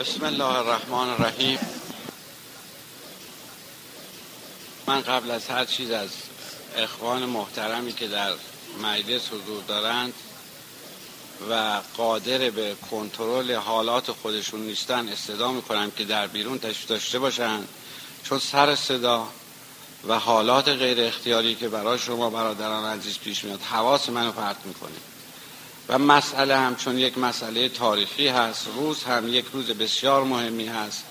بسم الله الرحمن الرحیم. من قبل از هر چیز از اخوان محترمی که در مجلس حضور دارند و قادر به کنترل حالات خودشون نیستن استدا می‌کنم که در بیرون تشریف داشته باشند چون سر صدا و حالات غیر اختیاری که برای شما برادران عزیز پیش میاد حواس منو پرت می‌کنه. و مسئله هم چون یک مسئله تاریخی هست روز هم یک روز بسیار مهمی هست.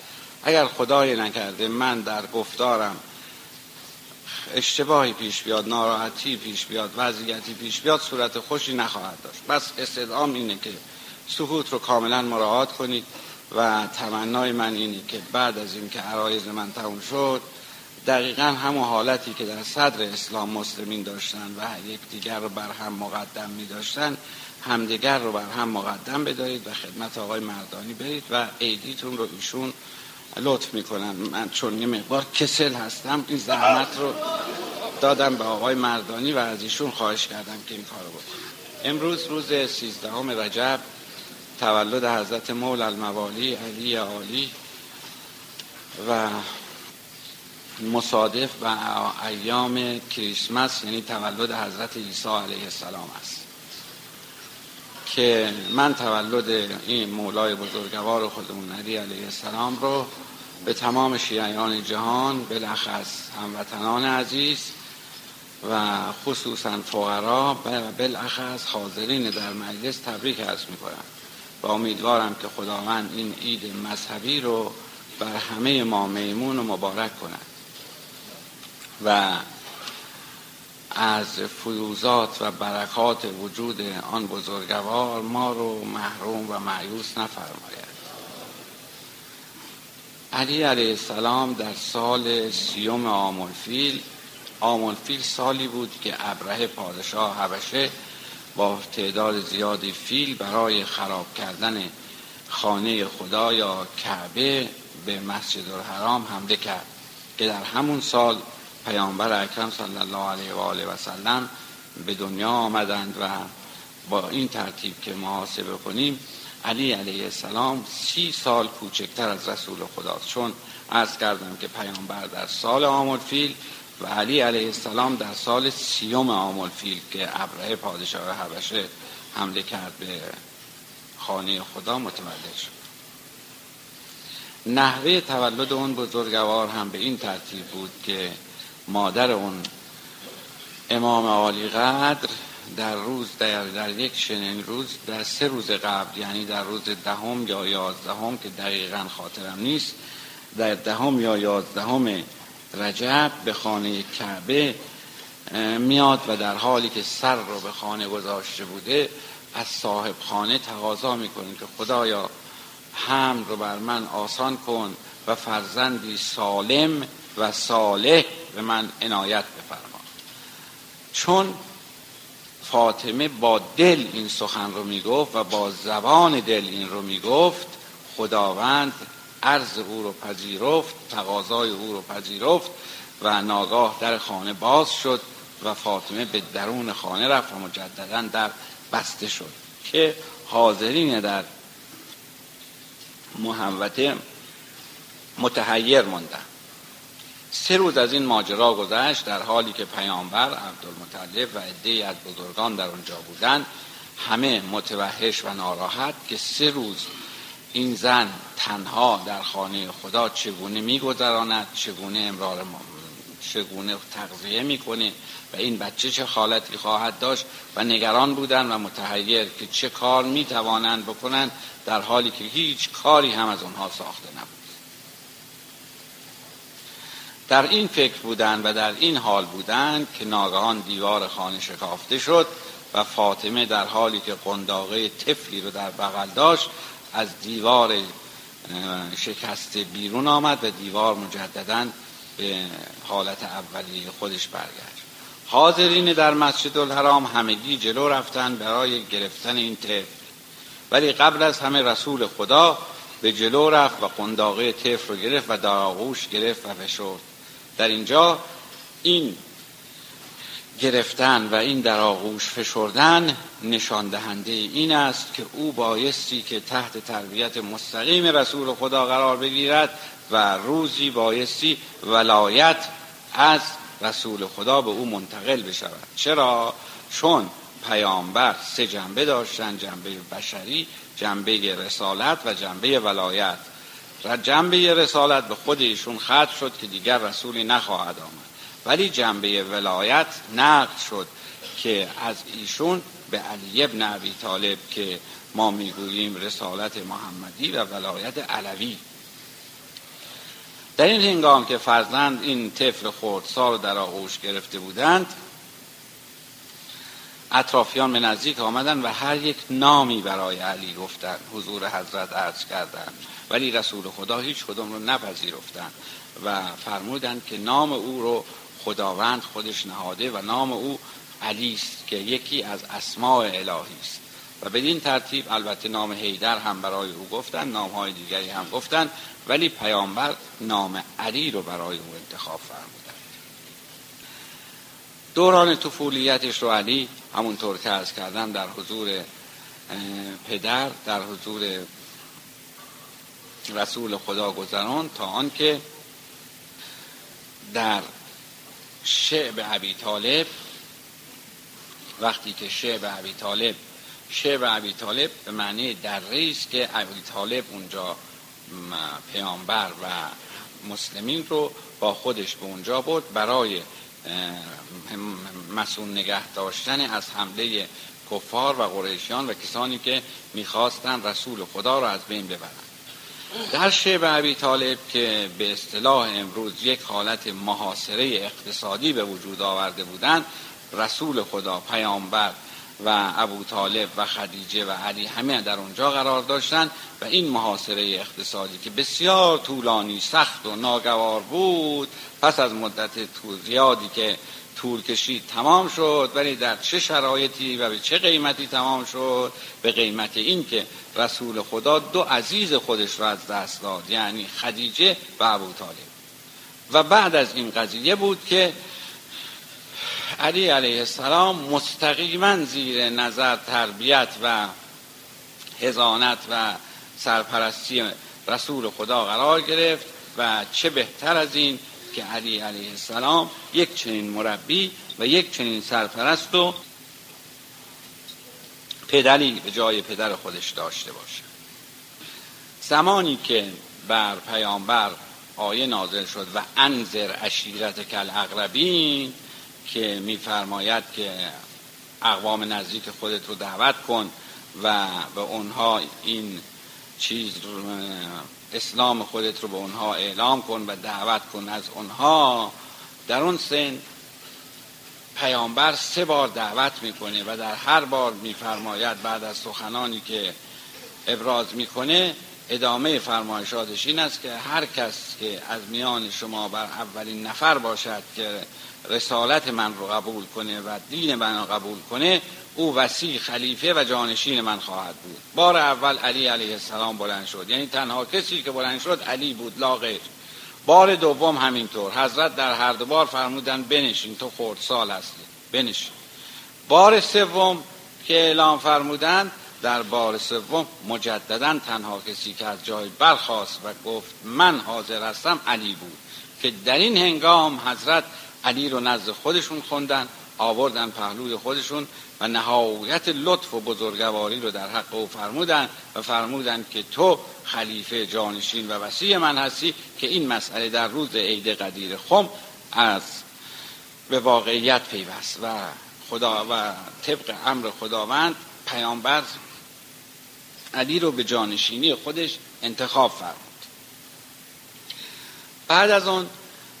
اگر خدای نکرده من در گفتارم اشتباهی پیش بیاد ناراحتی پیش بیاد وضعیتی پیش بیاد صورت خوشی نخواهد داشت. بس استدام اینه که سکوت رو کاملا مراعات کنید و تمنای من اینه که بعد از اینکه عرایز من تموم شد دقیقا همون حالتی که در صدر اسلام مسلمین داشتن و یک دیگر رو بر هم مقدم می داشتن همدیگر رو بر هم مقدم بدارید و خدمت آقای مردانی برید و عیدیتون رو ایشون لطف می‌کنن. من چون یه مقدار کسل هستم این زحمت رو دادم به آقای مردانی و از ایشون خواهش کردم که این کارو بکنم امروز روز سیزدهم رجب تولد حضرت مول الموالی علی عالی و مصادف و ایام کریسمس یعنی تولد حضرت عیسی علیه السلام است. که من تولد این مولای بزرگوار خودمون علی علیه السلام رو به تمام شیعیان جهان بالاخص هموطنان عزیز و خصوصا فقرا و بالاخص حاضرین در مجلس تبریک عرض می‌کنم. و امیدوارم که خداوند این عید مذهبی رو بر همه ما میمون و مبارک کند. و از فیوزات و برکات وجود آن بزرگوار ما رو محروم و معیوس نفرماید. علی علیه السلام در سال سیوم آمولفیل آمولفیل سالی بود که ابره پادشاه حبشه با تعداد زیادی فیل برای خراب کردن خانه خدا یا کعبه به مسجد الحرام حمله کرد که در همون سال پیامبر اکرم صلی الله علیه و آله و سلم به دنیا آمدند و با این ترتیب که محاسبه کنیم علی علیه السلام سی سال کوچکتر از رسول خداست. چون عرض کردم که پیامبر در سال آمول فیل و علی علیه السلام در سال سیوم آمول فیل که ابره پادشاه حبشه حمله کرد به خانه خدا متولد شد. نحوه تولد اون بزرگوار هم به این ترتیب بود که مادر اون امام عالی قدر در روز در, در یک شنین روز در سه روز قبل یعنی در روز دهم یا یازدهم که دقیقا خاطرم نیست در دهم یا یازدهم رجب به خانه کعبه میاد و در حالی که سر رو به خانه گذاشته بوده از صاحب خانه تقاضا می‌کنه که خدایا حمل رو بر من آسان کن و فرزندی سالم و صالح به من عنایت بفرما. چون فاطمه با دل این سخن رو می‌گفت و با زبان دل این رو می‌گفت خداوند عرض او رو پذیرفت تقاضای او رو پذیرفت و ناگاه در خانه باز شد و فاطمه به درون خانه رفت و مجددا در بسته شد. که حاضرین در محوته متحیر موندن. سه روز از این ماجرا گذشت در حالی که پیامبر عبدالمطلب و عدهای از بزرگان در آنجا بودند همه متوحش و ناراحت که سه روز این زن تنها در خانه خدا چگونه میگذراند چگونه امرار چگونه تغذیه می‌کنه و این بچه چه حالتی خواهد داشت و نگران بودند و متحیر که چه کار می‌توانند بکنند در حالی که هیچ کاری هم از اونها ساخته نبود. در این فکر بودند و در این حال بودند که ناگهان دیوار خانه شکافته شد و فاطمه در حالی که قنداقه طفلی رو در بغل داشت از دیوار شکسته بیرون آمد و دیوار مجددا به حالت اولی خودش برگشت. حاضرین در مسجد الحرام همگی جلو رفتن برای گرفتن این طفل. ولی قبل از همه رسول خدا به جلو رفت و قنداقه طفل رو گرفت و در آغوش گرفت و فشرد در اینجا این گرفتن و این در آغوش فشردن نشان دهنده این است که او بایستی که تحت تربیت مستقیم رسول خدا قرار بگیرد و روزی بایستی ولایت از رسول خدا به او منتقل بشود. چرا؟ چون پیامبر سه جنبه داشتن جنبه بشری جنبه رسالت و جنبه ولایت. و جنبه رسالت به خود ایشون ختم شد که دیگر رسولی نخواهد آمد. ولی جنبه ولایت نقد شد که از ایشون به علی ابن ابی طالب که ما می‌گوییم رسالت محمدی و ولایت علوی. در این هنگام که فرزند این طفل خردسال در آغوش گرفته بودند اطرافیان به نزدیک آمدند و هر یک نامی برای علی گفتند حضور حضرت عرض کردند ولی رسول خدا هیچ کدوم رو نپذیرفتند و فرمودند که نام او رو خداوند خودش نهاده و نام او علی است که یکی از اسماع الهی است. و بدین ترتیب البته نام حیدر هم برای او گفتن نام های دیگری هم گفتن ولی پیامبر نام علی رو برای او انتخاب فرمودند دوران طفولیتش رو علی همونطور که از کردم در حضور پدر در حضور رسول خدا گذران تا آنکه در شعب عبی طالب وقتی که شعب عبی طالب شعب عبی طالب به معنی در است که عبی طالب اونجا پیامبر و مسلمین رو با خودش به اونجا بود برای مسئول نگه داشتن از حمله کفار و قریشیان و کسانی که می‌خواستند رسول خدا را از بین ببرند. در شعب عبی طالب که به اصطلاح امروز یک حالت محاصره اقتصادی به وجود آورده بودند رسول خدا پیامبر و ابو طالب و خدیجه و علی همه در اونجا قرار داشتند و این محاصره اقتصادی که بسیار طولانی سخت و ناگوار بود پس از مدت زیادی که طول کشید تمام شد ولی در چه شرایطی و به چه قیمتی تمام شد؟ به قیمت این که رسول خدا دو عزیز خودش را از دست داد یعنی خدیجه و ابو طالب. و بعد از این قضیه بود که علی علیه السلام مستقیما زیر نظر تربیت و هزانت و سرپرستی رسول خدا قرار گرفت و چه بهتر از این که علی علیه السلام یک چنین مربی و یک چنین سرپرست و پدری به جای پدر خودش داشته باشه. زمانی که بر پیامبر آیه نازل شد و انذر اشیرت کل اقربین که میفرماید که اقوام نزدیک خودت رو دعوت کن و به اونها این چیز اسلام خودت رو به اونها اعلام کن و دعوت کن. از اونها در اون سن پیامبر سه بار دعوت می‌کنه و در هر بار میفرماید بعد از سخنانی که ابراز می‌کنه ادامه فرمایشاتش این است که هر کس که از میان شما بر اولین نفر باشد که رسالت من رو قبول کنه و دین من رو قبول کنه او وسیع خلیفه و جانشین من خواهد بود. بار اول علی علیه السلام بلند شد. یعنی تنها کسی که بلند شد علی بود لا غیر بار دوم همینطور. حضرت در هر دو بار فرمودن بنشین تو خورد سال هستی. بنشین. بار سوم که اعلام فرمودند در بار سوم مجددا تنها کسی که از جای برخواست و گفت من حاضر هستم علی بود که در این هنگام حضرت علی رو نزد خودشون خوندن آوردن پهلوی خودشون و نهایت لطف و بزرگواری رو در حق او فرمودن و فرمودن که تو خلیفه جانشین و وسیع من هستی که این مسئله در روز عید قدیر خم از به واقعیت پیوست و خدا و طبق امر خداوند پیامبر علی رو به جانشینی خودش انتخاب فرمود. بعد از اون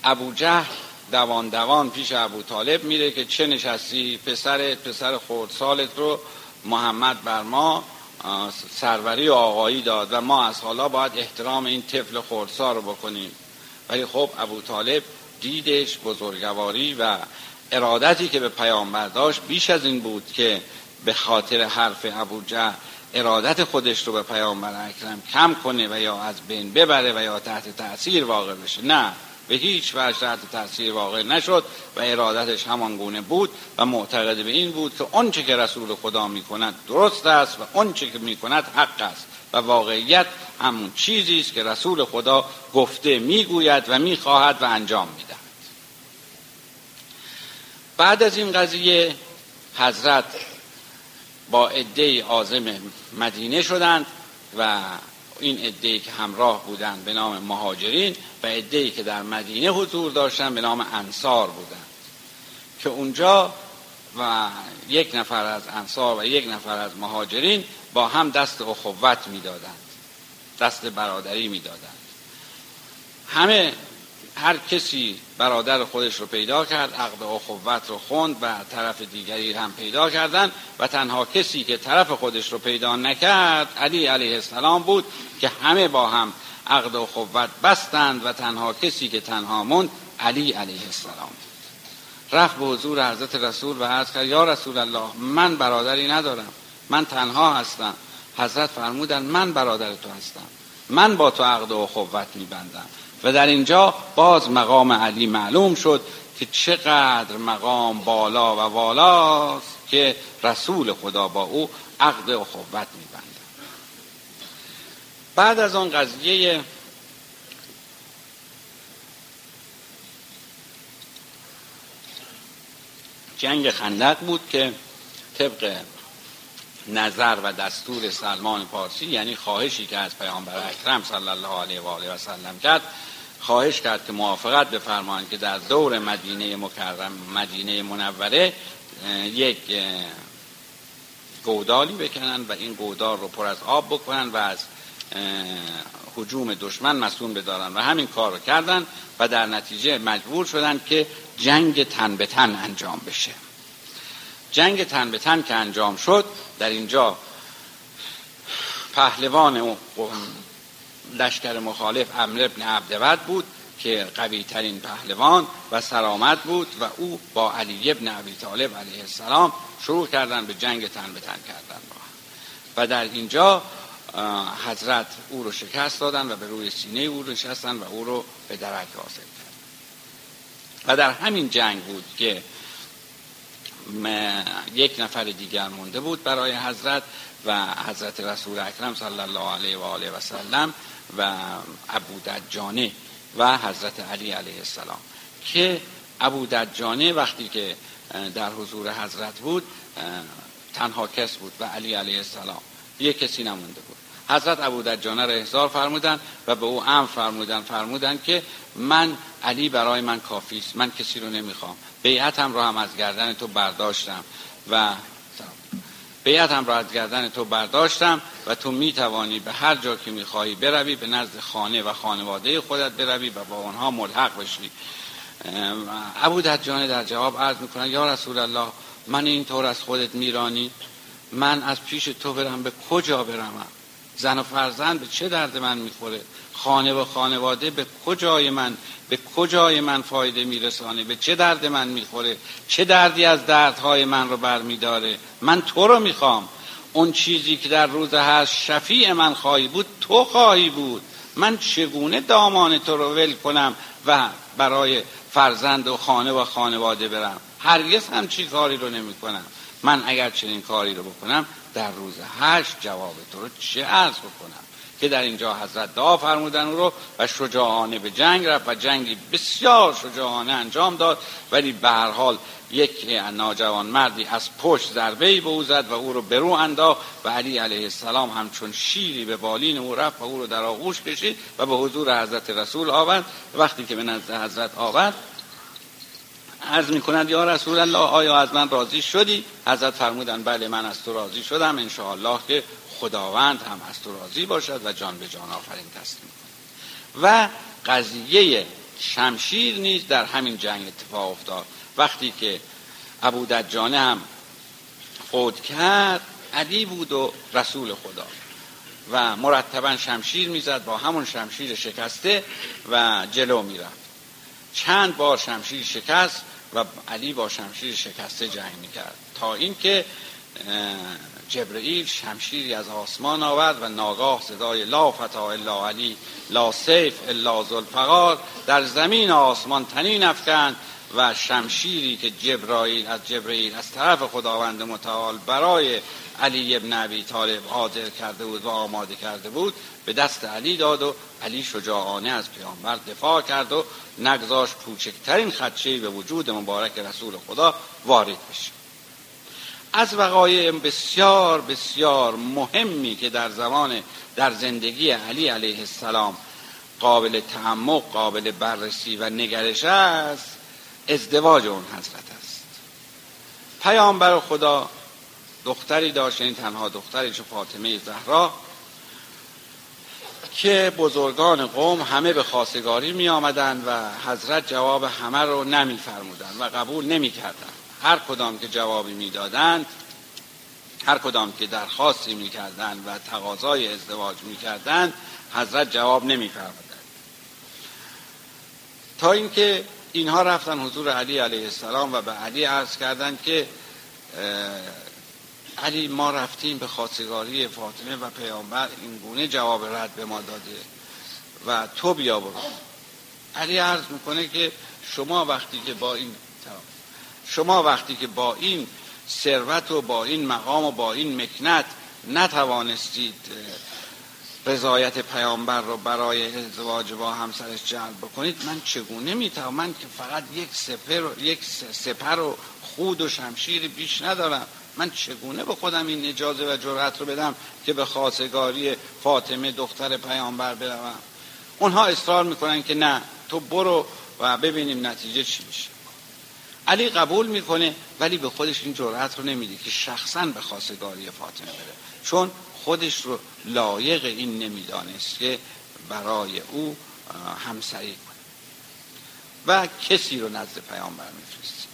ابو جهل دوان دوان پیش ابو طالب میره که چه نشستی؟ پسر پسر خردسالت رو محمد بر ما سروری و آقایی داد و ما از حالا باید احترام این طفل خردسال رو بکنیم. ولی خب ابو طالب دیدش بزرگواری و ارادتی که به پیامبر داشت بیش از این بود که به خاطر حرف ابو ارادت خودش رو به پیامبر اکرم کم کنه و یا از بین ببره و یا تحت تاثیر واقع بشه. نه به هیچ وجه تحت تاثیر واقع نشد و ارادتش همان گونه بود و معتقد به این بود که آنچه که رسول خدا می‌کند درست است و آنچه که می‌کند حق است و واقعیت همون چیزی است که رسول خدا گفته می‌گوید و می‌خواهد و انجام می‌دهد. بعد از این قضیه حضرت با عده عازم مدینه شدند و این عده که همراه بودند به نام مهاجرین و عده که در مدینه حضور داشتند به نام انصار بودند. که اونجا و یک نفر از انصار و یک نفر از مهاجرین با هم دست اخوت می‌دادند. دست برادری می‌دادند. همه هر کسی برادر خودش رو پیدا کرد عقد اخوت رو خوند و طرف دیگری هم پیدا کردند و تنها کسی که طرف خودش رو پیدا نکرد علی علیه السلام بود که همه با هم عقد اخوت بستند و تنها کسی که تنها موند علی علیه السلام رفت به حضور حضرت رسول و عرض کرد یا رسول الله من برادری ندارم من تنها هستم. حضرت فرمودن من برادر تو هستم من با تو عقد و اخوت میبندم. و در اینجا باز مقام علی معلوم شد که چقدر مقام بالا و والاست که رسول خدا با او عقد اخوت میبنده بعد از آن قضیه جنگ خندق بود که طبق نظر و دستور سلمان پارسی یعنی خواهشی که از پیامبر اکرم صلی الله علیه و آله و سلم کرد خواهش کرد که موافقت بفرمایند که در دور مدینه مکرم مدینه منوره یک گودالی بکنن و این گودال رو پر از آب بکنن و از حجوم دشمن مسئول بدارن و همین کار رو کردن و در نتیجه مجبور شدن که جنگ تن به تن انجام بشه. جنگ تن به تن که انجام شد در اینجا پهلوان لشکر مخالف امر ابن عبدود بود که قوی ترین پهلوان و سرامت بود و او با علی ابن ابی طالب علیه السلام شروع کردن به جنگ تن به تن کردن و در اینجا حضرت او رو شکست دادن و به روی سینه او رو نشستن و او رو به درک حاصل کرد و در همین جنگ بود که یک نفر دیگر مونده بود برای حضرت و حضرت رسول اکرم صلی الله علیه و آله و سلم و ابو دجانه و حضرت علی علیه السلام. که ابو دجانه وقتی که در حضور حضرت بود تنها کس بود و علی علیه السلام. یک کسی نمونده بود. حضرت ابو دجانه را احضار فرمودن و به او امر فرمودن فرمودن که من علی برای من کافی است. من کسی رو نمی‌خوام. بیعتم را هم از گردن تو برداشتم. و بیعتم را از گردن تو برداشتم و تو می توانی به هر جا که می خواهی بروی به نزد خانه و خانواده خودت بروی و با آنها ملحق بشی. ابو دجانه در جواب عرض می‌کنن یا رسول الله من اینطور از خودت میرانی؟ من از پیش تو برم. به کجا برم؟ زن و فرزند به چه درد من می‌خوره؟ خانه و خانواده به کجای من به کجای من فایده میرسانه؟ به چه درد من می‌خوره؟ چه دردی از دردهای من رو برمیداره؟ من تو رو می‌خوام. اون چیزی که در روز هست شفیع من خواهی بود تو خواهی بود. من چگونه دامان تو رو ول کنم و برای فرزند و خانه و خانواده برم؟ هرگز هم چی کاری رو نمی کنم من اگر چنین کاری رو بکنم در روز هشت جواب تو رو چه عرض بکنم؟ که در اینجا حضرت دعا فرمودن او رو و شجاعانه به جنگ رفت و جنگی بسیار شجاعانه انجام داد. ولی به هر حال یک ناجوان مردی از پشت ضربه به او زد و او رو برو انداخت و علی علیه السلام همچون شیری به بالین او رفت و او رو در آغوش کشید و به حضور حضرت رسول آورد. وقتی که به نزد حضرت آورد عرض می کند یا رسول الله آیا از من راضی شدی؟ حضرت فرمودن بله من از تو راضی شدم ان که خداوند هم از تو راضی باشد و جان به جان آفرین تسلیم و قضیه شمشیر نیز در همین جنگ اتفاق افتاد. وقتی که ابو دجانه هم فوت کرد علی بود و رسول خدا. و مرتبا شمشیر می‌زد با همون شمشیر شکسته و جلو می‌رفت. چند بار شمشیر شکست و علی با شمشیر شکسته جنگ می‌کرد. تا اینکه جبرئیل شمشیری از آسمان آورد و ناگاه صدای لا فتا الا علی لا سیف الا ذوالفقار در زمین آسمان تنین افکند و شمشیری که جبرائیل از جبرئیل از طرف خداوند متعال برای علی ابن ابی طالب حاضر کرده بود و آماده کرده بود به دست علی داد و علی شجاعانه از پیامبر دفاع کرد و نگذاش کوچکترین خدشه به وجود مبارک رسول خدا وارد بشه. از وقایع بسیار بسیار مهمی که در زمان در زندگی علی علیه السلام قابل تعمق قابل بررسی و نگرش است ازدواج اون حضرت است پیامبر خدا دختری داشت این تنها دختری چه فاطمه زهرا که بزرگان قوم همه به خواستگاری می آمدن و حضرت جواب همه رو نمی فرمودن و قبول نمی کردن. هر کدام که جوابی می‌دادند هر کدام که درخواستی می‌کردند و تقاضای ازدواج می‌کردند حضرت جواب نمیفرمودند. تا اینکه اینها رفتن حضور علی علیه السلام و به علی عرض کردند که علی ما رفتیم به خواستگاری فاطمه و پیامبر این گونه جواب رد به ما داده و تو بیا برو. علی عرض می‌کنه که شما وقتی که با این شما وقتی که با این ثروت و با این مقام و با این مکنت نتوانستید رضایت پیامبر رو برای ازدواج با همسرش جلب بکنید من چگونه می‌توانم؟ من که فقط یک سپر یک سپر و خود و شمشیر بیش ندارم. من چگونه به خودم این اجازه و جرأت رو بدم که به خواستگاری فاطمه دختر پیامبر بروم؟ اونها اصرار می‌کنن که نه تو برو و ببینیم نتیجه چی میشه. علی قبول می‌کنه ولی به خودش این جرأت رو نمیده که شخصا به خواستگاری فاطمه بره. چون خودش رو لایق این نمی‌دانست که برای او همسری کنه و کسی رو نزد پیامبر میفرسته.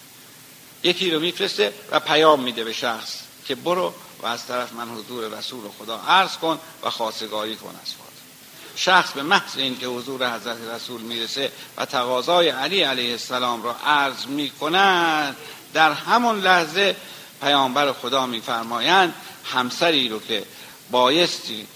یکی رو میفرسته و پیام میده به شخص که برو و از طرف من حضور رسول خدا عرض کن و خواستگاری کن از شخص به محض اینکه حضور حضرت رسول می‌رسه و تقاضای علی علیه السلام را عرض می‌کنند در همون لحظه پیامبر خدا میفرمایند همسری رو که بایستی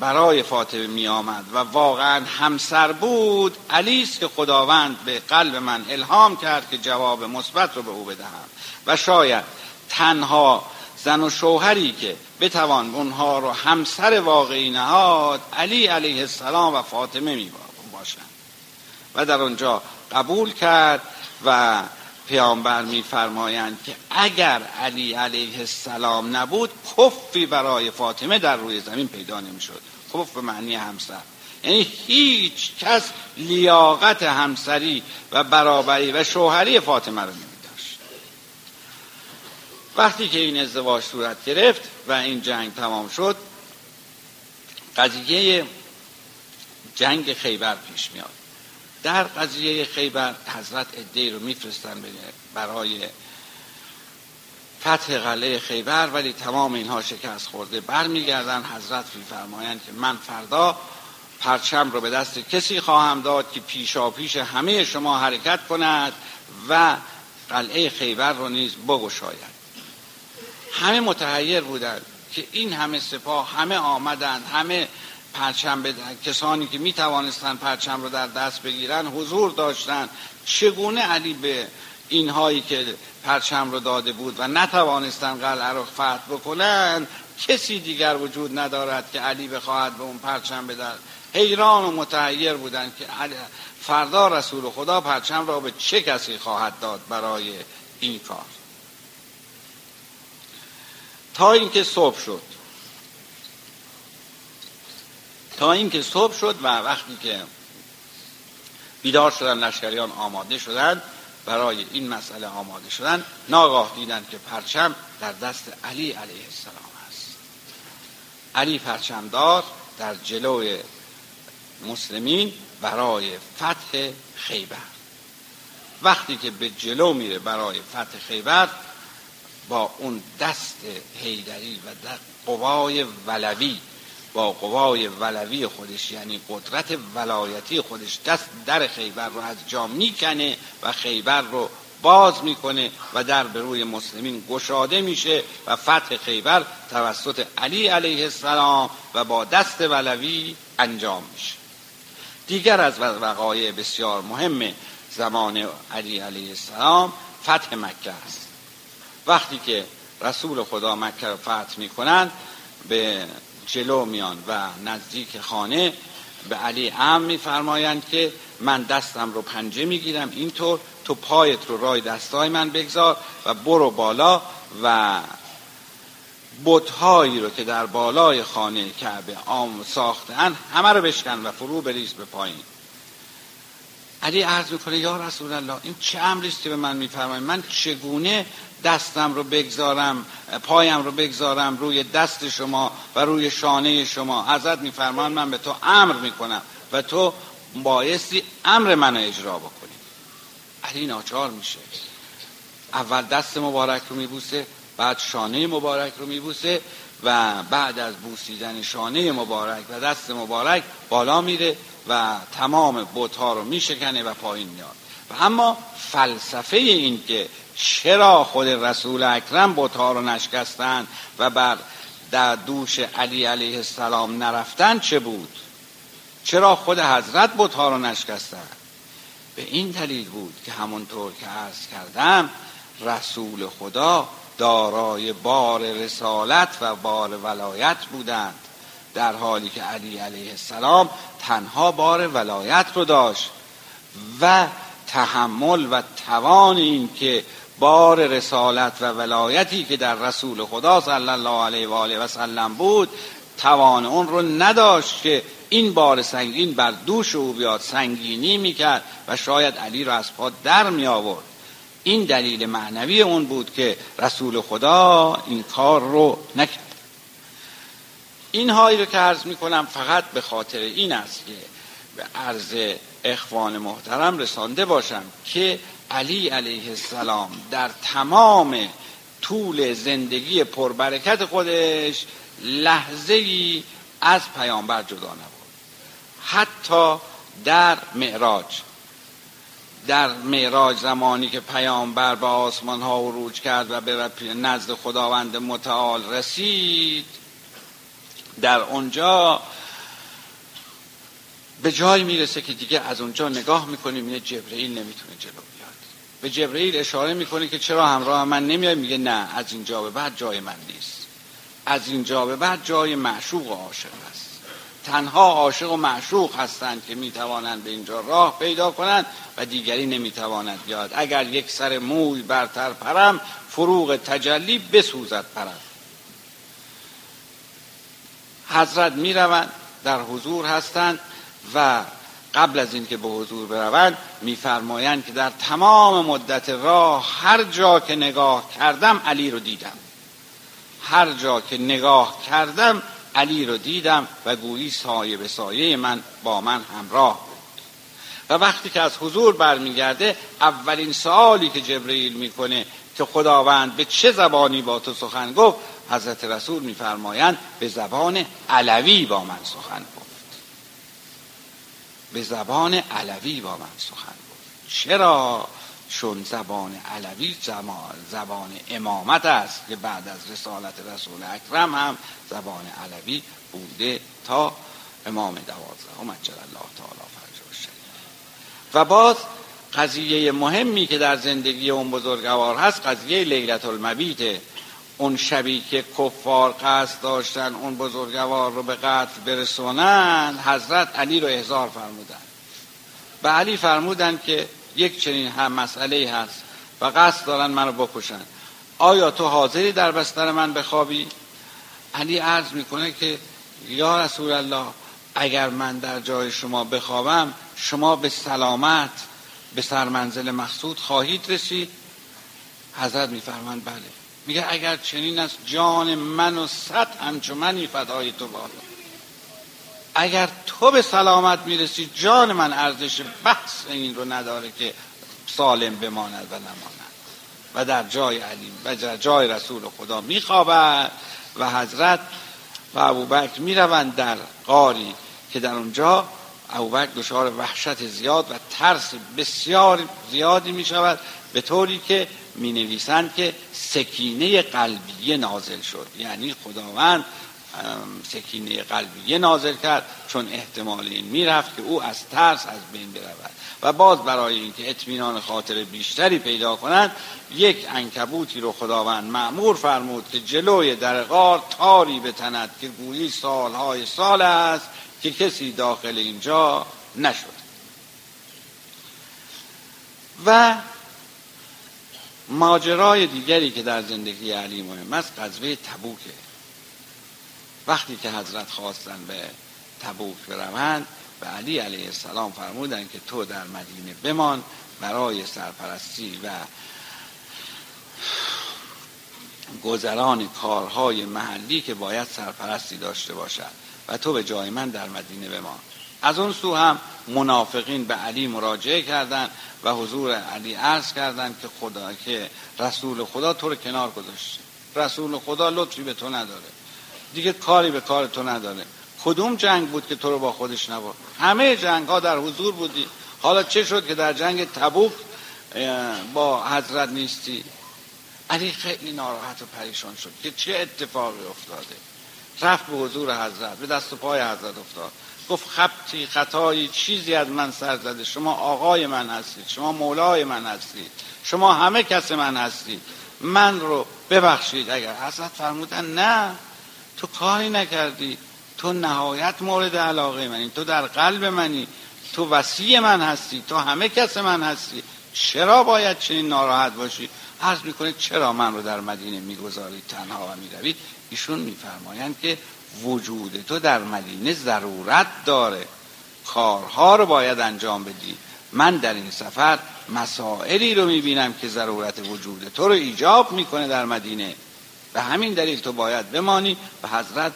برای فاطمه می آمد و واقعا همسر بود علی است که خداوند به قلب من الهام کرد که جواب مثبت رو به او بدهم. و شاید تنها زن و شوهری که بتوان اونها رو همسر واقعی نهاد علی علیه السلام و فاطمه می باشند و در اونجا قبول کرد و پیامبر میفرمایند که اگر علی علیه السلام نبود کفی برای فاطمه در روی زمین پیدا نمی‌شد کف به معنی همسر. یعنی هیچ کس لیاقت همسری و برابری و شوهری فاطمه رو نمی وقتی که این ازدواج صورت گرفت و این جنگ تمام شد قضیه جنگ خیبر پیش میاد. در قضیه خیبر حضرت ادهی رو میفرستن برای فتح قلعه خیبر ولی تمام اینها شکست خورده. برمیگردن حضرت میفرمایند که من فردا پرچم رو به دست کسی خواهم داد که پیشا پیش همه شما حرکت کند و قلعه خیبر رو نیز بگشاید. همه متحیر بودند که این همه سپاه همه آمدند همه پرچم بدن. کسانی که می توانستند پرچم رو در دست بگیرن حضور داشتند چگونه علی به اینهایی که پرچم رو داده بود و نتوانستند قلعه رو فتح بکنن کسی دیگر وجود ندارد که علی بخواهد به اون پرچم بدهد حیران و متحیر بودند که فردا رسول خدا پرچم را به چه کسی خواهد داد برای این کار؟ تا اینکه صبح شد. تا اینکه صبح شد و وقتی که بیدار شدن لشکریان آماده شدند برای این مسئله آماده شدن ناگاه دیدند که پرچم در دست علی علیه السلام است. علی پرچمدار در جلوی مسلمین برای فتح خیبر. وقتی که به جلو میره برای فتح خیبر با اون دست هیدری و قوای ولوی با قوای ولوی خودش یعنی قدرت ولایتی خودش دست در خیبر رو از جا می‌کنه و خیبر رو باز می‌کنه و در به روی مسلمین گشاده میشه و فتح خیبر توسط علی علیه السلام و با دست ولوی انجام میشه. دیگر از وقایع بسیار مهم زمان علی علیه السلام فتح مکه است. وقتی که رسول خدا مکه رو فتح می‌کنند به جلو میان و نزدیک خانه به علی ام میفرمایند که من دستم رو پنجه می‌گیرم اینطور تو پایت رو رای دستای من بگذار و برو بالا و بتهایی رو که در بالای خانه کعبه عام ساختن همه رو بشکن و فرو بریز به پایین. علی عرض می‌کنه یا رسول الله این چه امریست که به من میفرمایید؟ من چگونه دستم رو بگذارم پایم رو بگذارم روی دست شما و روی شانه شما. حضرت میفرمان من به تو امر می‌کنم و تو بایستی امر منو اجرا بکنی. علی ناچار میشه. اول دست مبارک رو میبوسه بعد شانه مبارک رو میبوسه و بعد از بوسیدن شانه مبارک و دست مبارک بالا میره و تمام بوتها رو میشکنه و پایین میاد و اما فلسفه این که چرا خود رسول اکرم بوتها رو نشکستن و بر در دوش علی علیه السلام نرفتن چه بود؟ چرا خود حضرت بوتها رو نشکستن؟ به این دلیل بود که همونطور که عرض کردم رسول خدا دارای بار رسالت و بار ولایت بودند در حالی که علی علیه السلام تنها بار ولایت رو داشت و تحمل و توان این که بار رسالت و ولایتی که در رسول خدا صلی الله علیه و آله و سلم بود توان اون رو نداشت که این بار سنگین بر دوش او بیاد سنگینی می‌کرد و شاید علی را از پا در می آورد این دلیل معنوی اون بود که رسول خدا این کار رو نکرد. این هایی رو که عرض می کنم فقط به خاطر این است که به عرض اخوان محترم رسانده باشم که علی علیه السلام در تمام طول زندگی پربرکت خودش لحظه ای از پیامبر جدا نبود. حتی در معراج در معراج زمانی که پیامبر به آسمان ها عروج کرد و به نزد خداوند متعال رسید در اونجا به جای می‌رسه که دیگه از اونجا نگاه می‌کنیم اینه جبرئیل نمی‌تونه جلو به جبرئیل اشاره می‌کنه که چرا همراه من نمیای؟ میگه نه از اینجا به بعد جای من نیست. از اینجا به بعد جای معشوق و عاشق است. تنها عاشق و معشوق هستند که می‌توانند به اینجا راه پیدا کنند و دیگری نمی‌تواند بیاد. اگر یک سر موی برتر پرم فروغ تجلی بسوزد پرم. حضرت می‌روند در حضور هستند و قبل از اینکه به حضور بروند میفرمایند که در تمام مدت راه هر جا که نگاه کردم علی رو دیدم. هر جا که نگاه کردم علی رو دیدم و گویی سایه به سایه من با من همراه بود. و وقتی که از حضور برمیگرده اولین سوالی که جبرئیل می‌کنه که خداوند به چه زبانی با تو سخن گفت حضرت رسول میفرمایند به زبان علوی با من سخن گفت. به زبان علوی با من سخن گفت. چرا؟ چون زبان علوی زبان امامت است که بعد از رسالت رسول اکرم هم زبان علوی بوده تا امام دوازده. مجل الله تعالی فرج و باز قضیه مهمی که در زندگی اون بزرگوار هست قضیه لیلت المبیت. اون شبی که کفار قصد داشتن اون بزرگوار رو به قتل برسونن حضرت علی رو احضار فرمودن. به علی فرمودن که یک چنین هم مسئله هست و قصد دارن منو بکشن. آیا تو حاضری در بستر من بخوابی؟ علی عرض می‌کنه که یا رسول الله اگر من در جای شما بخوابم شما به سلامت به سرمنزل مقصود خواهید رسید. حضرت میفرمند بله. میگه اگر چنین است جان من و صد همچو فدای تو بالا. اگر تو به سلامت می‌رسی جان من ارزش بحث این رو نداره که سالم بماند و نماند. و در جای علیم و در جای رسول خدا میخوابد و حضرت و ابوبکر می‌روند در قاری که در اونجا ابوبکر دچار وحشت زیاد و ترس بسیار زیادی می شود به طوری که می نویسند که سکینه قلبی نازل شد. یعنی خداوند سکینه قلبی نازل کرد چون احتمال این می‌رفت که او از ترس از بین برود. و باز برای اینکه اطمینان خاطر بیشتری پیدا کنند یک انکبوتی رو خداوند معمور فرمود که جلوی در غار تاری بتند که گویی سالهای سال است. که کسی داخل اینجا نشد. و ماجرای دیگری که در زندگی علی مهم است قضوه تبوکه. وقتی که حضرت خواستن به تبوک بروند به علی علیه السلام فرمودن که تو در مدینه بمان برای سرپرستی و گذران کارهای محلی که باید سرپرستی داشته باشد. تو به جای من در مدینه بمان. از اون سو هم منافقین به علی مراجعه کردند و حضور علی عرض کردند که خدا که رسول خدا تو رو کنار گذاشته. رسول خدا لطفی به تو نداره. دیگه کاری به کار تو نداره. کدوم جنگ بود که تو رو با خودش نبرد؟ همه جنگ ها در حضور بودی. حالا چه شد که در جنگ تبوک با حضرت نیستی؟ علی خیلی ناراحت و پریشان شد که چه اتفاقی افتاده؟ رفت به حضور حضرت به دست و پای حضرت افتاد. گفت خبتی خطایی چیزی از من سر زده. شما آقای من هستید شما مولای من هستید شما همه کس من هستید. من رو ببخشید اگر. حضرت فرمودن نه تو کاری نکردی. تو نهایت مورد علاقه منی. تو در قلب منی. تو وسیع من هستی. تو همه کس من هستی. چرا باید چنین ناراحت باشی؟ عرض می‌کنه چرا من رو در مدینه می‌گذارید تنها و می‌روید؟ ایشون میفرمایند که وجود تو در مدینه ضرورت داره. کارها رو باید انجام بدی. من در این سفر مسائلی رو می‌بینم که ضرورت وجود تو رو ایجاب می‌کنه در مدینه. به همین دلیل تو باید بمانی و حضرت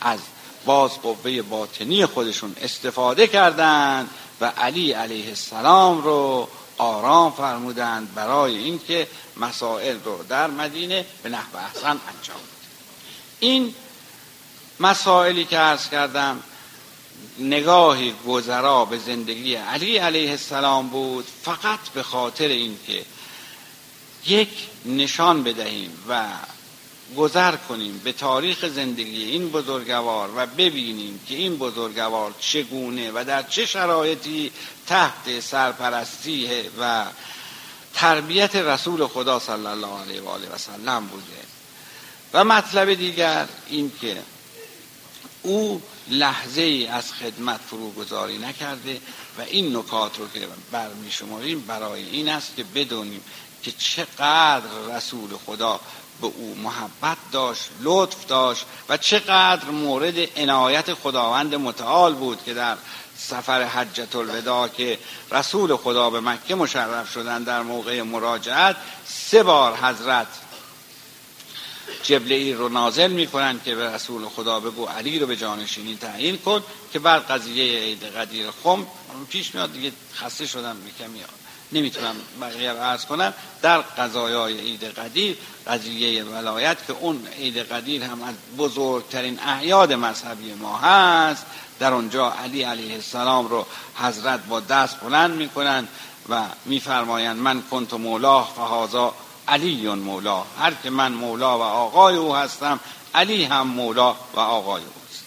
از باز قوه باطنی خودشون استفاده کردند و علی علیه السلام رو آرام فرمودند برای اینکه مسائل رو در مدینه به نحو احسن انجام بده. این مسائلی که عرض کردم نگاهی گذرا به زندگی علی علیه السلام بود فقط به خاطر اینکه یک نشان بدهیم و گذر کنیم به تاریخ زندگی این بزرگوار و ببینیم که این بزرگوار چگونه و در چه شرایطی تحت سرپرستی و تربیت رسول خدا صلی الله علیه و آله و سلم بوده. و مطلب دیگر این که او لحظه ای از خدمت فروگذاری نکرده و این نکات رو که برمی شماریم برای این است که بدونیم که چقدر رسول خدا به او محبت داشت لطف داشت و چقدر مورد عنایت خداوند متعال بود که در سفر حجت الوداع که رسول خدا به مکه مشرف شدن در موقع مراجعت سه بار حضرت جبلئیل رو نازل می‌کنن که به رسول خدا بگو علی رو به جانشینی تعیین کن که بعد قضیه عید قدیر خم پیش میاد دیگه خسته شدم کمی نمی‌تونم بقیه رو عرض کنم در قضایای عید قدیر قضیه ولایت که اون عید قدیر هم از بزرگترین احیاد مذهبی ما هست در اونجا علی علیه السلام رو حضرت با دست بلند می‌کنن و میفرمایند من کنت مولا فهازا علی مولا هر که من مولا و آقای او هستم علی هم مولا و آقای اوست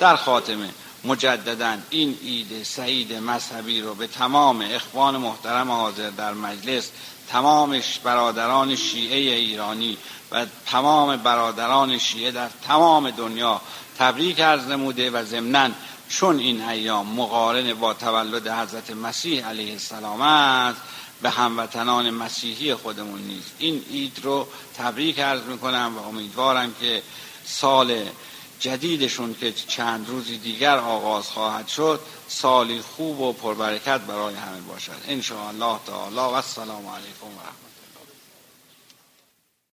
در خاتمه مجددا این عید سعید مذهبی رو به تمام اخوان محترم حاضر در مجلس تمام برادران شیعه ایرانی و تمام برادران شیعه در تمام دنیا تبریک عرض نموده و ضمنا چون این ایام مقارن با تولد حضرت مسیح علیه السلام است به هموطنان مسیحی خودمون نیست. این عید رو تبریک عرض می‌کنم و امیدوارم که سال جدیدشون که چند روزی دیگر آغاز خواهد شد سالی خوب و پربرکت برای همه باشد. ان الله تعالی و السلام علیکم و رحمت